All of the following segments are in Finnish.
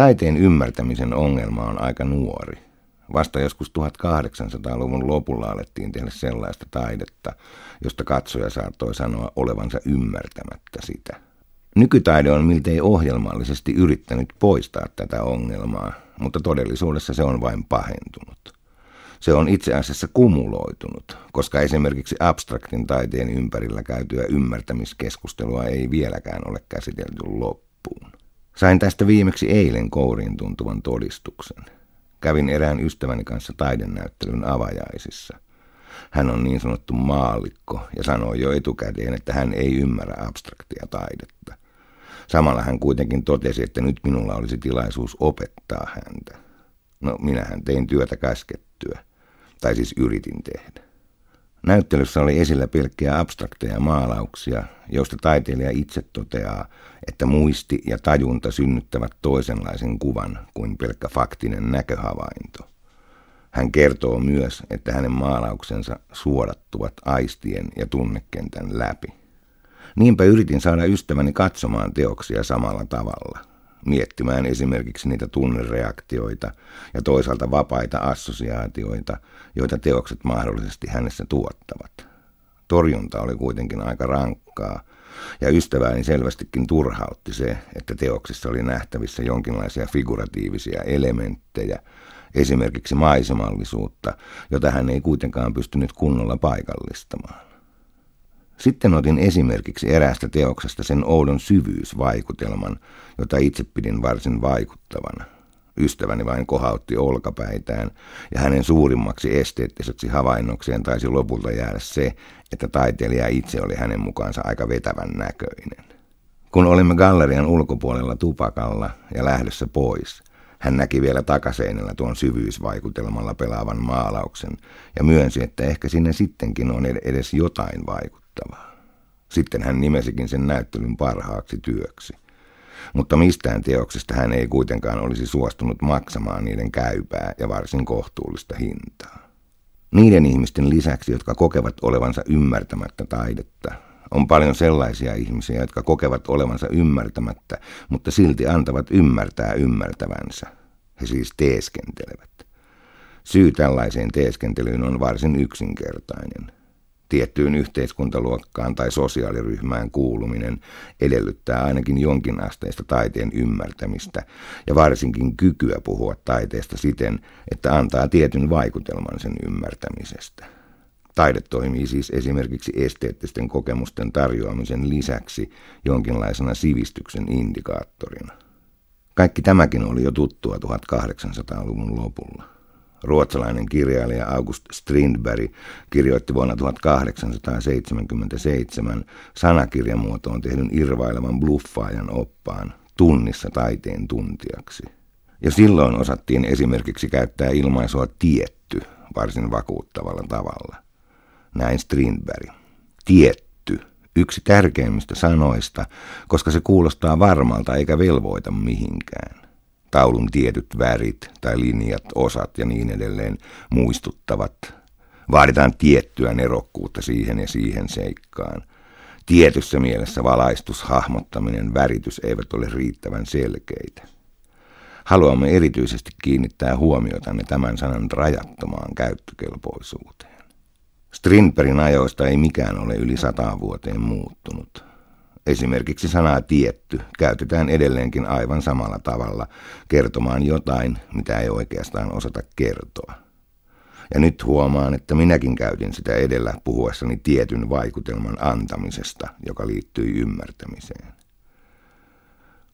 Taiteen ymmärtämisen ongelma on aika nuori. Vasta joskus 1800-luvun lopulla alettiin tehdä sellaista taidetta, josta katsoja saattoi sanoa olevansa ymmärtämättä sitä. Nykytaide on miltei ohjelmallisesti yrittänyt poistaa tätä ongelmaa, mutta todellisuudessa se on vain pahentunut. Se on itse asiassa kumuloitunut, koska esimerkiksi abstraktin taiteen ympärillä käytyä ymmärtämiskeskustelua ei vieläkään ole käsitelty loppuun. Sain tästä viimeksi eilen kouriin tuntuvan todistuksen. Kävin erään ystäväni kanssa taidenäyttelyn avajaisissa. Hän on niin sanottu maallikko ja sanoi jo etukäteen, että hän ei ymmärrä abstraktia taidetta. Samalla hän kuitenkin totesi, että nyt minulla olisi tilaisuus opettaa häntä. No, minähän tein työtä käskettyä, tai siis yritin tehdä. Näyttelyssä oli esillä pelkkiä abstrakteja maalauksia, joista taiteilija itse toteaa, että muisti ja tajunta synnyttävät toisenlaisen kuvan kuin pelkkä faktinen näköhavainto. Hän kertoo myös, että hänen maalauksensa suodattuvat aistien ja tunnekentän läpi. Niinpä yritin saada ystäväni katsomaan teoksia samalla tavalla, miettimään esimerkiksi niitä tunnereaktioita ja toisaalta vapaita assosiaatioita, joita teokset mahdollisesti hänessä tuottavat. Torjunta oli kuitenkin aika rankkaa, ja ystävääni selvästikin turhautti se, että teoksissa oli nähtävissä jonkinlaisia figuratiivisia elementtejä, esimerkiksi maisemallisuutta, jota hän ei kuitenkaan pystynyt kunnolla paikallistamaan. Sitten otin esimerkiksi eräästä teoksesta sen oudon syvyysvaikutelman, jota itse pidin varsin vaikuttavana. Ystäväni vain kohautti olkapäitään, ja hänen suurimmaksi esteettiseksi havainnokseen taisi lopulta jäädä se, että taiteilija itse oli hänen mukaansa aika vetävän näköinen. Kun olimme gallerian ulkopuolella tupakalla ja lähdössä pois, hän näki vielä takaseinällä tuon syvyysvaikutelmalla pelaavan maalauksen ja myönsi, että ehkä sinne sittenkin on edes jotain vaikuttavaa. Sitten hän nimesikin sen näyttelyn parhaaksi työksi. Mutta mistään teoksesta hän ei kuitenkaan olisi suostunut maksamaan niiden käypää ja varsin kohtuullista hintaa. Niiden ihmisten lisäksi, jotka kokevat olevansa ymmärtämättä taidetta, on paljon sellaisia ihmisiä, jotka kokevat olevansa ymmärtämättä, mutta silti antavat ymmärtää ymmärtävänsä. He siis teeskentelevät. Syy tällaiseen teeskentelyyn on varsin yksinkertainen – Tiettyyn yhteiskuntaluokkaan tai sosiaaliryhmään kuuluminen edellyttää ainakin jonkin asteista taiteen ymmärtämistä ja varsinkin kykyä puhua taiteesta siten, että antaa tietyn vaikutelman sen ymmärtämisestä. Taide toimii siis esimerkiksi esteettisten kokemusten tarjoamisen lisäksi jonkinlaisena sivistyksen indikaattorina. Kaikki tämäkin oli jo tuttua 1800-luvun lopulla. Ruotsalainen kirjailija August Strindberg kirjoitti vuonna 1877 sanakirjamuotoon tehdyn irvailevan bluffaajan oppaan tunnissa taiteen tuntijaksi. Ja silloin osattiin esimerkiksi käyttää ilmaisua tietty varsin vakuuttavalla tavalla. Näin Strindberg. Tietty, yksi tärkeimmistä sanoista, koska se kuulostaa varmalta eikä velvoita mihinkään taulun tietyt värit tai linjat, osat ja niin edelleen muistuttavat. Vaaditaan tiettyä nerokkuutta siihen ja siihen seikkaan. Tietyssä mielessä valaistus, hahmottaminen, väritys eivät ole riittävän selkeitä. Haluamme erityisesti kiinnittää huomiotanne tämän sanan rajattomaan käyttökelpoisuuteen. Strindbergin ajoista ei mikään ole yli sataan vuoteen muuttunut. Esimerkiksi sanaa tietty käytetään edelleenkin aivan samalla tavalla kertomaan jotain, mitä ei oikeastaan osata kertoa. Ja nyt huomaan, että minäkin käytin sitä edellä puhuessani tietyn vaikutelman antamisesta, joka liittyy ymmärtämiseen.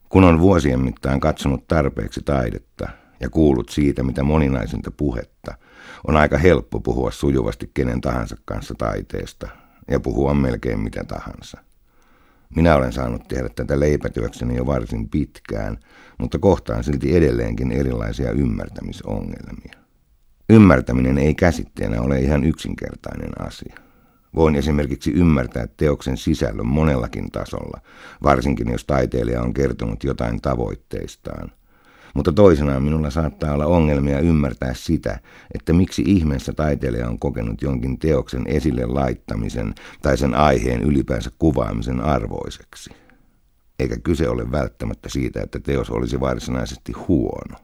Kun on vuosien mittaan katsonut tarpeeksi taidetta ja kuullut siitä, mitä moninaisinta puhetta, on aika helppo puhua sujuvasti kenen tahansa kanssa taiteesta ja puhua melkein mitä tahansa. Minä olen saanut tehdä tätä leipätyökseni jo varsin pitkään, mutta kohtaan silti edelleenkin erilaisia ymmärtämisongelmia. Ymmärtäminen ei käsitteenä ole ihan yksinkertainen asia. Voin esimerkiksi ymmärtää teoksen sisällön monellakin tasolla, varsinkin jos taiteilija on kertonut jotain tavoitteistaan – mutta toisenaan minulla saattaa olla ongelmia ymmärtää sitä, että miksi ihmeessä taiteilija on kokenut jonkin teoksen esille laittamisen tai sen aiheen ylipäänsä kuvaamisen arvoiseksi. eikä kyse ole välttämättä siitä, että teos olisi varsinaisesti huono.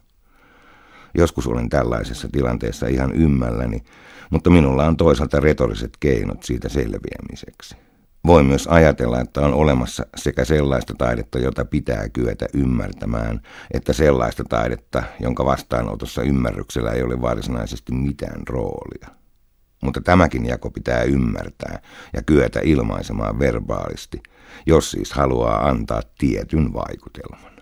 Joskus olen tällaisessa tilanteessa ihan ymmälläni, mutta minulla on toisaalta retoriset keinot siitä selviämiseksi. Voi myös ajatella, että on olemassa sekä sellaista taidetta, jota pitää kyetä ymmärtämään, että sellaista taidetta, jonka vastaanotossa ymmärryksellä ei ole varsinaisesti mitään roolia. Mutta tämäkin jako pitää ymmärtää ja kyetä ilmaisemaan verbaalisti, jos siis haluaa antaa tietyn vaikutelman.